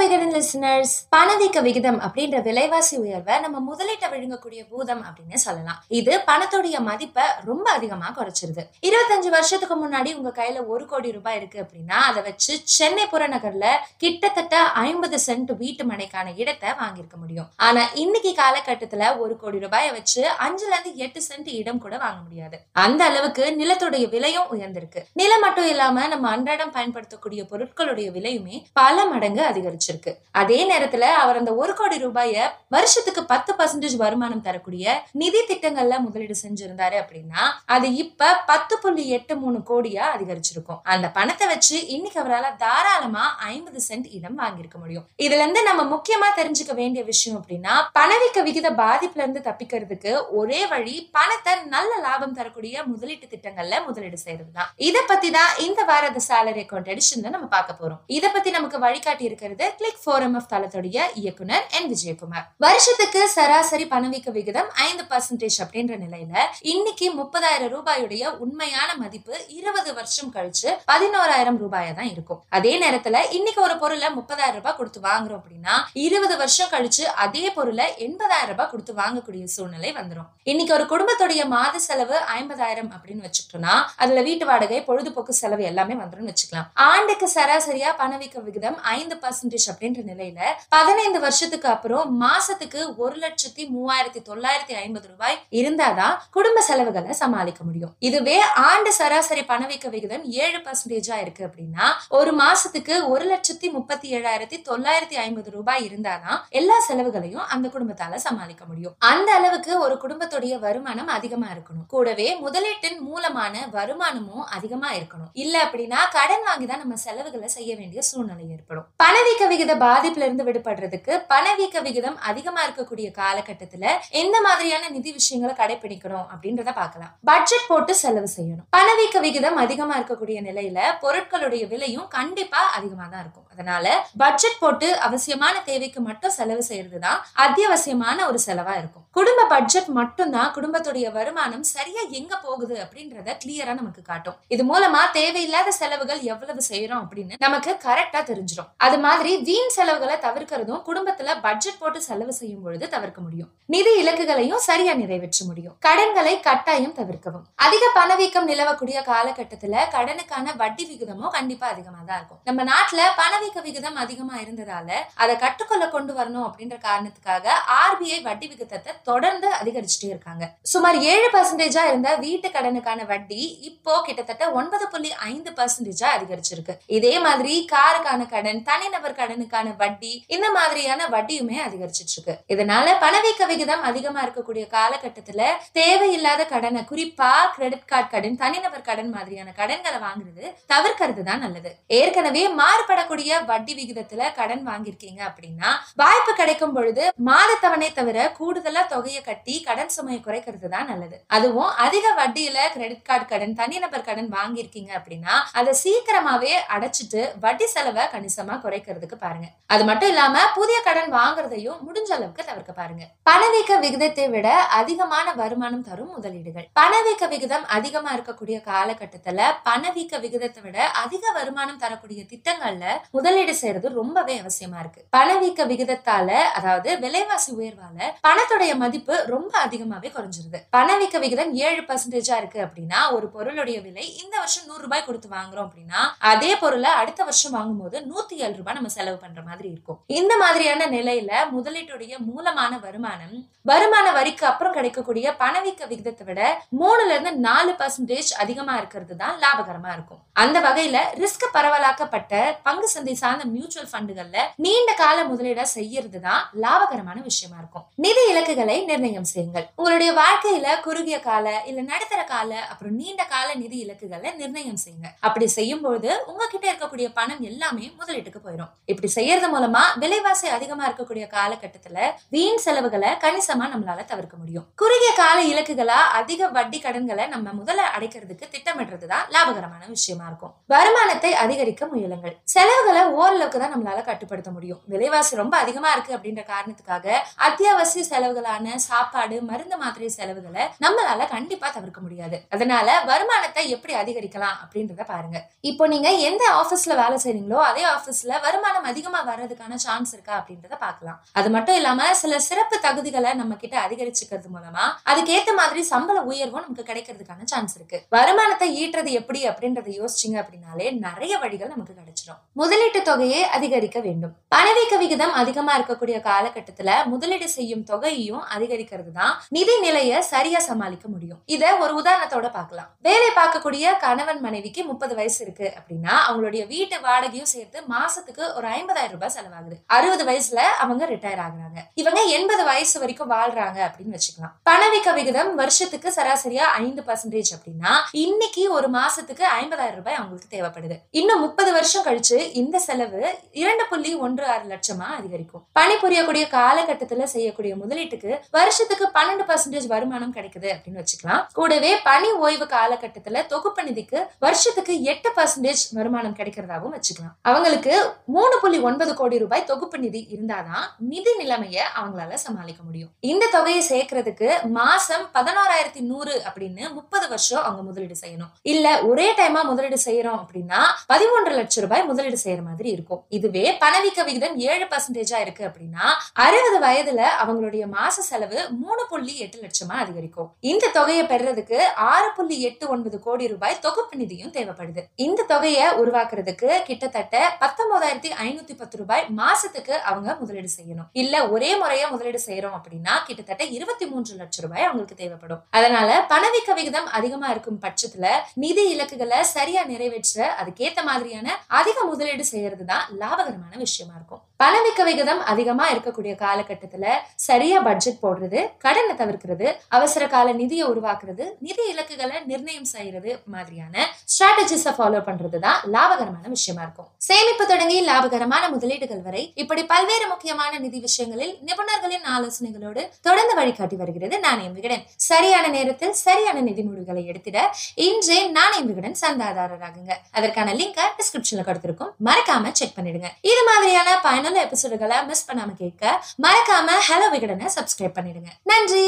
Vikatan listeners பணவீக்க விகிதம் அப்படின்ற விலைவாசி உயர்வை நம்ம முதலீட்டை விழுங்கக்கூடிய பூதம் அப்படின்னு சொல்லலாம். இது பணத்துடைய மதிப்பை ரொம்ப அதிகமா குறைச்சிருது. இருபத்தஞ்சு வருஷத்துக்கு முன்னாடி உங்க கையில ஒரு கோடி ரூபாய் இருக்கு அப்படின்னா அதை வச்சு சென்னை புறநகர்ல கிட்டத்தட்ட ஐம்பது சென்ட் வீட்டு மனைக்கான இடத்தை வாங்கியிருக்க முடியும். ஆனா இன்னைக்கு காலகட்டத்துல ஒரு கோடி ரூபாயை வச்சு அஞ்சுல இருந்து எட்டு சென்ட் இடம் கூட வாங்க முடியாது. அந்த அளவுக்கு நிலத்துடைய விலையும் உயர்ந்திருக்கு. நிலம் மட்டும் இல்லாம நம்ம அன்றாடம் பயன்படுத்தக்கூடிய பொருட்களுடைய விலையுமே பல மடங்கு அதிகரிச்சு ஆரம்பிச்சிருக்கு. அதே நேரத்துல அவர் அந்த ஒரு கோடி ரூபாய வருஷத்துக்கு பத்து பர்சன்டேஜ் வருமானம் தரக்கூடிய நிதி திட்டங்கள்ல முதலீடு செஞ்சிருந்தாரு அப்படின்னா அது இப்ப பத்து புள்ளி எட்டு மூணு கோடியா அதிகரிச்சிருக்கும். அந்த பணத்தை வச்சு இன்னைக்கு அவரால் தாராளமா ஐம்பது சென்ட் இடம் வாங்கியிருக்க முடியும். இதுல இருந்து நம்ம முக்கியமா தெரிஞ்சுக்க வேண்டிய விஷயம் அப்படின்னா பணவீக்க விகித பாதிப்புல இருந்து தப்பிக்கிறதுக்கு ஒரே வழி பணத்தை நல்ல லாபம் தரக்கூடிய முதலீட்டு திட்டங்கள்ல முதலீடு செய்யறது தான் இதை பத்தி தான் இந்த வார சாலரி சேலரி அக்கௌண்ட் எடிஷன்ல நம்ம பார்க்க போறோம். இதை பத்தி நமக்கு வழிகாட்டி இருக்கிறது கிளிக் ஃபோரம் ஆஃப் தளத்துடைய இயக்குனர் என் விஜயகுமார். வருஷத்துக்கு சராசரி பணவீக்க விகிதம் ஐந்து பர்சன்டேஜ் அப்படின்ற நிலையில இன்னைக்கு முப்பதாயிரம் ரூபாயுடைய உண்மையான மதிப்பு இருபது வருஷம் கழிச்சு பதினோராயிரம் ரூபாயா தான் இருக்கும். அதே நேரத்துல இன்னைக்கு ஒரு பொருளை முப்பதாயிரம் ரூபாய் கொடுத்து வாங்குறோம் அப்படின்னா இருபது வருஷம் கழிச்சு அதே பொருளை எண்பதாயிரம் ரூபாய் கொடுத்து வாங்கக்கூடிய சூழ்நிலை வந்துடும் இன்னைக்கு ஒரு குடும்பத்துடைய மாத செலவு ஐம்பதாயிரம் அப்படின்னு வச்சுக்கிட்டோம்னா அதுல வீட்டு வாடகை பொழுதுபோக்கு செலவு எல்லாமே வந்துடும் வச்சுக்கலாம். ஆண்டுக்கு சராசரியா பணவீக்க விகிதம் ஐந்து பர்சன்டேஜ் அப்படின்ற நிலையில பதினைந்து வருஷத்துக்கு அப்புறம் மாசத்துக்கு ஒரு லட்சத்தி மூவாயிரத்தி தொள்ளாயிரத்தி ஐம்பது ரூபாய் இருந்தாதான் குடும்ப செலவுகளை சமாளிக்க முடியும். இதுவே ஆண்டு சராசரி பணவீக்க விகிதம் ஏழு பர்சன்டேஜா இருக்கு அப்படின்னா ஒரு மாசத்துக்கு ஒரு லட்சத்தி முப்பத்தி ஏழாயிரத்தி தொள்ளாயிரத்தி ஐம்பது ரூபாய் இருந்தாதான் எல்லா செலவுகளையும் அந்த குடும்பத்தால சமாளிக்க முடியும். அந்த அளவுக்கு ஒரு குடும்பத்துடைய வருமானம் அதிகமா இருக்கணும். கூடவே முதலீட்டின் மூலமான வருமானமும் அதிகமா இருக்கணும். இல்ல அப்படின்னா கடன் வாங்கி தான் நம்ம செலவுகளை செய்ய வேண்டிய சூழ்நிலை ஏற்படும். பணவீக்க விகித பாதிப்புல இருந்து விடுபடுறதுக்கு பணவீக்க விகிதம் அதிகமா இருக்கக்கூடிய காலகட்டத்துல எந்த மாதிரியான நிதி விஷயங்களை கடைபிடிக்கணும் அப்படின்றத பார்க்கலாம். பட்ஜெட் போட்டு செலவு செய்யணும். பணவீக்க விகிதம் அதிகமா இருக்கக்கூடிய நிலையில பொருட்களுடைய விலையும் கண்டிப்பா அதிகமா தான் இருக்கும். அதனால பட்ஜெட் போட்டு அவசியமான தேவைக்கு மட்டும் செலவு செய்யறது தான் அத்தியாவசியமான ஒரு செலவா இருக்கும். குடும்ப பட்ஜெட் மட்டும் தான் குடும்பத்துடைய வருமானம் சரியா எங்க போகுது அப்படின்றத கிளியரா நமக்கு காட்டும். இது மூலமா தேவையில்லாத செலவுகள் எவ்வளவு செய்யறோம் அப்படின்னு நமக்கு கரெக்டா தெரிஞ்சிடும் அது மாதிரி வீண் செலவுகளை தவிர்க்கிறதும் குடும்பத்துல பட்ஜெட் போட்டு செலவு செய்யும் பொழுது தவிர்க்க முடியும். நிதி இலக்குகளையும் சரியா நிறைவேற்ற முடியும். கடன்களை கட்டாயம் தவிர்க்கவும். அதிக பணவீக்கம் நிலவக்கூடிய காலகட்டத்துல கடனுக்கான வட்டி விகிதமும் கண்டிப்பா அதிகமா தான் இருக்கும். நம்ம நாட்டுல பணவீக்க விகிதம் அதிகமா இருந்ததால அதை கட்டுக்குள்ள கொண்டு வரணும் அப்படின்ற காரணத்துக்காக ஆர்பிஐ வட்டி விகிதத்தை தொடர்ந்து அதிகரிச்சுட்டே இருக்காங்க. சுமார் ஏழு பர்சன்டேஜா இருந்த வீட்டு கடனுக்கான வட்டி இப்போ கிட்டத்தட்ட ஒன்பது புள்ளி ஐந்து பர்சன்டேஜா அதிகரிச்சிருக்கு. இதே மாதிரி காருக்கான கடன் தனிநபர் கடனுக்கான வட்டி இந்த மாதிரியான வட்டியுமே அதிகரிச்சிட்டு இருக்கு இதனால பணவீக்க விகிதம் அதிகமா இருக்கக்கூடிய காலகட்டத்துல தேவையில்லாத கடனை குறிப்பா கிரெடிட் கார்டு கடன் தனிநபர் கடன் மாதிரியான கடன்களை வாங்குறது தவிர்க்கிறது தான் நல்லது. ஏற்கனவே மாறுபடக்கூடிய வட்டி விகிதத்துல கடன் வாங்கியிருக்கீங்க அப்படின்னா வாய்ப்பு கிடைக்கும் பொழுது மாதத்தவணை தவிர கூடுதலா தொகையை கட்டி கடன் சுமையை குறைக்கிறது தான் நல்லது. அதுவும் அதிக வட்டியில கிரெடிட் கார்டு கடன் தனிநபர் கடன் வாங்கியிருக்கீங்க அப்படின்னா அதை சீக்கிரமாவே அடைச்சிட்டு வட்டி செலவை கணிசமா குறைக்கிறதுக்கு பாருங்க. அது மட்டும் இல்லாம புதிய கடன் வாங்குறதையும் முடிஞ்ச அளவுக்கு தவிர்க்க பாருங்க. பணவீக்க விகிதத்தை விட அதிகமான வருமானம் தரும் முதலீடுகள். பணவீக்க விகிதம் அதிகமா இருக்கக்கூடிய காலகட்டத்துல பணவீக்க விகிதத்தை விட அதிக வருமானம் தரக்கூடிய திட்டங்கள்ல முதலீடு செய்யறது ரொம்பவே அவசியமா இருக்கு. பணவீக்க விகிதத்தால அதாவது விலைவாசி உயர்வால பணத்துடைய மதிப்பு ரொம்ப அதிகமாவே குறைஞ்சிருது. பணவீக்க விகிதம் ஏழு பர்சன்டேஜா இருக்கு அப்படின்னா ஒரு பொருளுடைய விலை இந்த வருஷம் நூறு ரூபாய் கொடுத்து வாங்குறோம் அப்படின்னா அதே பொருளை அடுத்த வருஷம் வாங்கும்போது நூத்தி ஏழு ரூபாய் நம்ம செலவு செலவு பண்ற மாதிரி இருக்கும். இந்த மாதிரியான நிலையில முதலீட்டுடைய மூலமான வருமானம் வருமான வரிக்கு அப்புறம் கிடைக்கக்கூடிய பணவீக்க விகிதத்தை விட மூணுல இருந்து நாலு பர்சன்டேஜ் அதிகமா இருக்கிறது தான் லாபகரமா இருக்கும். அந்த வகையில ரிஸ்க் பரவலாக்கப்பட்ட பங்கு சந்தை சார்ந்த மியூச்சுவல் ஃபண்டுகள்ல நீண்ட கால முதலீட செய்யறது தான் லாபகரமான விஷயமா இருக்கும். நிதி இலக்குகளை நிர்ணயம் செய்யுங்கள். உங்களுடைய வாழ்க்கையில குறுகிய கால இல்ல நடுத்தர கால அப்புறம் நீண்ட கால நிதி இலக்குகளை நிர்ணயம் செய்யுங்க அப்படி செய்யும் பொழுது உங்ககிட்ட இருக்கக்கூடிய பணம் எல்லாமே முதலீட்டுக்கு போயிடும் இப்படி செய்யறது மூலமா விலைவாசி அதிகமா இருக்கக்கூடிய காலகட்டத்துல வீண் செலவுகளை கணிசமா நம்மளால தவிர்க்க முடியும். குறுகிய கால இலக்குகளா அதிக வட்டி கடன்களை நம்ம முதல்ல அடைக்கிறதுக்கு திட்டமிடுறது தான் லாபகரமான விஷயமா இருக்கும். வருமானத்தை அதிகரிக்க முயலுங்கள். செலவுகளை ஓரளவுக்கு தான் நம்மளால கட்டுப்படுத்த முடியும். விலைவாசி ரொம்ப அதிகமா இருக்கு அப்படின்ற காரணத்துக்காக அத்தியாவசிய செலவுகளான சாப்பாடு மருந்து மாத்திரை செலவுகளை நம்மளால கண்டிப்பா தவிர்க்க முடியாது. அதனால வருமானத்தை எப்படி அதிகரிக்கலாம் அப்படின்றத பாருங்க. இப்போ நீங்க எந்த ஆபீஸ்ல வேலை செய்றீங்களோ அதே ஆபீஸ்ல வருமானம் அதிகமா வர்றதுக்கான சான்ஸ் இருக்கா அப்படின்றத பார்க்கலாம். அது மட்டும் இல்லாம சில சிறப்பு தகுதிகளை நம்ம கிட்ட அதிகரிச்சுக்கிறது மூலமா அதுக்கேத்த மாதிரி சம்பள உயர்வும் நமக்கு கிடைக்கிறதுக்கான சான்ஸ் இருக்கு. வருமானத்தை ஈட்டுறது எப்படி அப்படின்றத யோசிச்சீங்க அப்படின்னாலே நிறைய வழிகள் நமக்கு கிடைச்சிடும் முதலீட்டு தொகையை அதிகரிக்க வேண்டும். பணவீக்க விகிதம் அதிகமா இருக்கக்கூடிய காலகட்டத்துல முதலீடு செய்யும் தொகையையும் அதிகரிக்கிறது தான் நிதி நிலையை சரியா சமாளிக்க முடியும். இத ஒரு உதாரணத்தோட பார்க்கலாம். வேலை பார்க்கக்கூடிய கணவன் மனைவிக்கு முப்பது வயசு இருக்கு அப்படின்னா அவங்களுடைய வீட்டு வாடகையும் சேர்த்து மாசத்துக்கு ஒரு ஐம்பதாயிரம் ரூபாய் செலவாகுது. அறுபது வயசுல அவங்க ரிட்டையர் ஆகுறாங்க. இவங்க எண்பது வயசு வரைக்கும் வாழ்றாங்க அப்படின்னு வச்சுக்கலாம். பணவீக்க விகிதம் வருஷத்துக்கு சராசரியா ஐந்து பர்சன்டேஜ் அப்படின்னா இன்னைக்கு ஒரு மாசத்துக்கு ஐம்பதாயிரம் ரூபாய் அவங்களுக்கு தேவைப்படுது. இன்னும் முப்பது வருஷம் கழிச்சு இந்த செலவு இரண்டு புள்ளி ஒன்று ஆறு லட்சமா அதிகரிக்கும். பணிபுரியக்கூடிய காலகட்டத்துல செய்யக்கூடிய முதலீட்டுக்கு வருஷத்துக்கு பன்னெண்டு பர்சன்டேஜ் வருமானம் கிடைக்குது அப்படின்னு வச்சுக்கலாம். கூடவே பணி ஓய்வு காலகட்டத்துல தொகுப்பு நிதிக்கு வருஷத்துக்கு எட்டு பர்சன்டேஜ் வருமானம் கிடைக்கிறதாகவும் வச்சுக்கலாம். அவங்களுக்கு மூணு புள்ளி ஒன்பது கோடி ரூபாய் தொகுப்பு நிதி இருந்தாதான் நிதி நிலைமைய அவங்களால சமாளிக்க முடியும். இந்த தொகையை சேர்க்கறதுக்கு மாசம் பதினோராயிரத்தி நூறு அப்படின்னு முப்பது வருஷம் அவங்க முதலீடு செய்யணும். இல்ல ஒரே டைமா முதலீடு செய்யறோம் அப்படின்னா பதிமூன்று லட்சம் ரூபாய் முதலீடு செய்யற மாதிரி இருக்கும். இதுவே பணவீக்க விகிதம் ஏழு பர்சன்டேஜா இருக்கு அப்படின்னா அறுபது வயதுல அவங்களுடைய மாச செலவு மூணு புள்ளி எட்டு லட்சமா அதிகரிக்கும். இந்த தொகையை பெறுறதுக்கு ஆறு புள்ளி எட்டு ஒன்பது கோடி ரூபாய் தொகுப்பு நிதியும் தேவைப்படுது. இந்த தொகையை உருவாக்குறதுக்கு கிட்டத்தட்ட பத்தொன்பதாயிரத்தி ஐநூறு ஐநூத்தி பத்து ரூபாய் மாசத்துக்கு அவங்க முதலீடு செய்யணும். இல்ல ஒரே முறையா முதலீடு செய்யறோம் அப்படின்னா கிட்டத்தட்ட இருபத்தி மூன்று லட்சம் ரூபாய் அவங்களுக்கு தேவைப்படும். அதனால பணவீக்க விகிதம் அதிகமா இருக்கும் பட்சத்துல நிதி இலக்குகளை சரியா நிறைவேற்ற அதுக்கேத்த மாதிரியான அதிக முதலீடு செய்யறது தான் லாபகரமான விஷயமா இருக்கும். பணவீக்க விகிதம் அதிகமா இருக்கக்கூடிய காலகட்டத்துல சரியா பட்ஜெட் போடுறது கடனை தவிர்க்கிறது அவசர கால நிதியை உருவாக்குறது நிதி இலக்குகளை நிர்ணயம் செய்யறது மாதிரியான ஸ்ட்ராட்டஜிஸ ஃபாலோ பண்றது தான் லாபகரமான விஷயமா இருக்கும். சேமிப்பு தொடங்கி லாபகரமான முதலீடுகள் வரை இப்படி பல்வேறு முக்கியமான நிதி விஷயங்களில் நிபுணர்களின் ஆலோசனைகளோடு தொடர்ந்து வழிகாட்டி வருகிறது நாணயம் விகடன். சரியான நேரத்தில் சரியான நிதி முடிவுகளை எடுத்திட இன்றே நாணயம் விகடன் சந்தாதாரராகுங்க. அதற்கான லிங்கை டிஸ்கிரிப்ஷன்ல கொடுத்திருக்கும். மறக்காம செக் பண்ணிடுங்க. இது மாதிரியான பயனுள்ள எபிசோடுகளை மிஸ் பண்ணாம கேட்க மறக்காம ஹலோ விகடனை சப்ஸ்கிரைப் பண்ணிடுங்க. நன்றி!